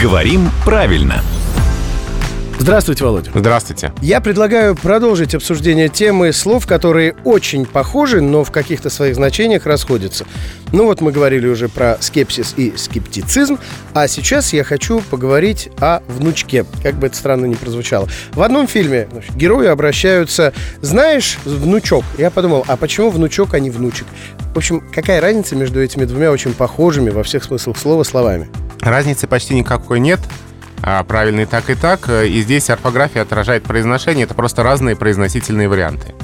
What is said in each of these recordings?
Говорим правильно. Здравствуйте, Володя. Здравствуйте. Я предлагаю продолжить обсуждение темы слов, которые очень похожи, но в каких-то своих значениях расходятся. Ну вот мы говорили уже про скепсис и скептицизм, а сейчас я хочу поговорить о внучке, как бы это странно ни прозвучало. В одном фильме значит, герои обращаются, знаешь, внучок. Я подумал, а почему внучок, а не внучек? В общем, какая разница между этими двумя очень похожими во всех смыслах слова словами? Разницы почти никакой нет. А, правильно и так, и так. И здесь орфография отражает произношение. Это просто разные произносительные варианты.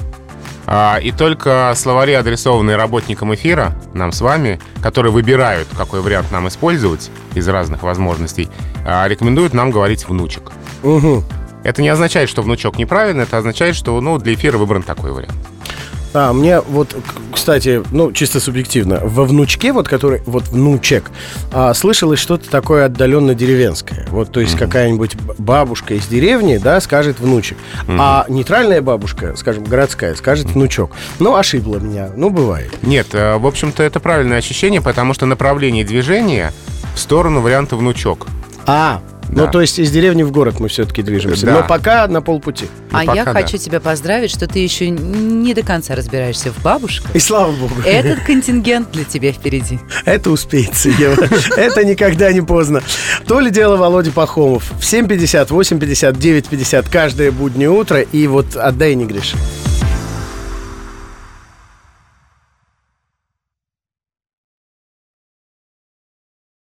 А, и только словари, адресованные работникам эфира, нам с вами, которые выбирают, какой вариант нам использовать из разных возможностей, а, рекомендуют нам говорить «внучек». Угу. Это не означает, что внучок неправильно, это означает, что ну, для эфира выбран такой вариант. А, мне вот, кстати, ну, чисто субъективно, во внучке, вот который, вот внучек, а, слышалось что-то такое отдаленно деревенское. Вот, то есть какая-нибудь б- бабушка из деревни, да, скажет внучек. А нейтральная бабушка, скажем, городская, скажет внучок. Ну, ошибла меня, ну, бывает. Нет, э, в общем-то, это правильное ощущение, потому что направление движения в сторону варианта «внучок». А, ну, то есть из деревни в город мы все-таки движемся. Да. Но пока на полпути. Ну, А я пока да. хочу тебя поздравить, что ты еще не до конца разбираешься в бабушках. И слава богу. Этот контингент для тебя впереди. Это успеется, Ева. Это никогда не поздно. То ли дело Володя Пахомов. В 7.50, 8.50, 9.50 каждое буднее утро. И вот отдай не греши.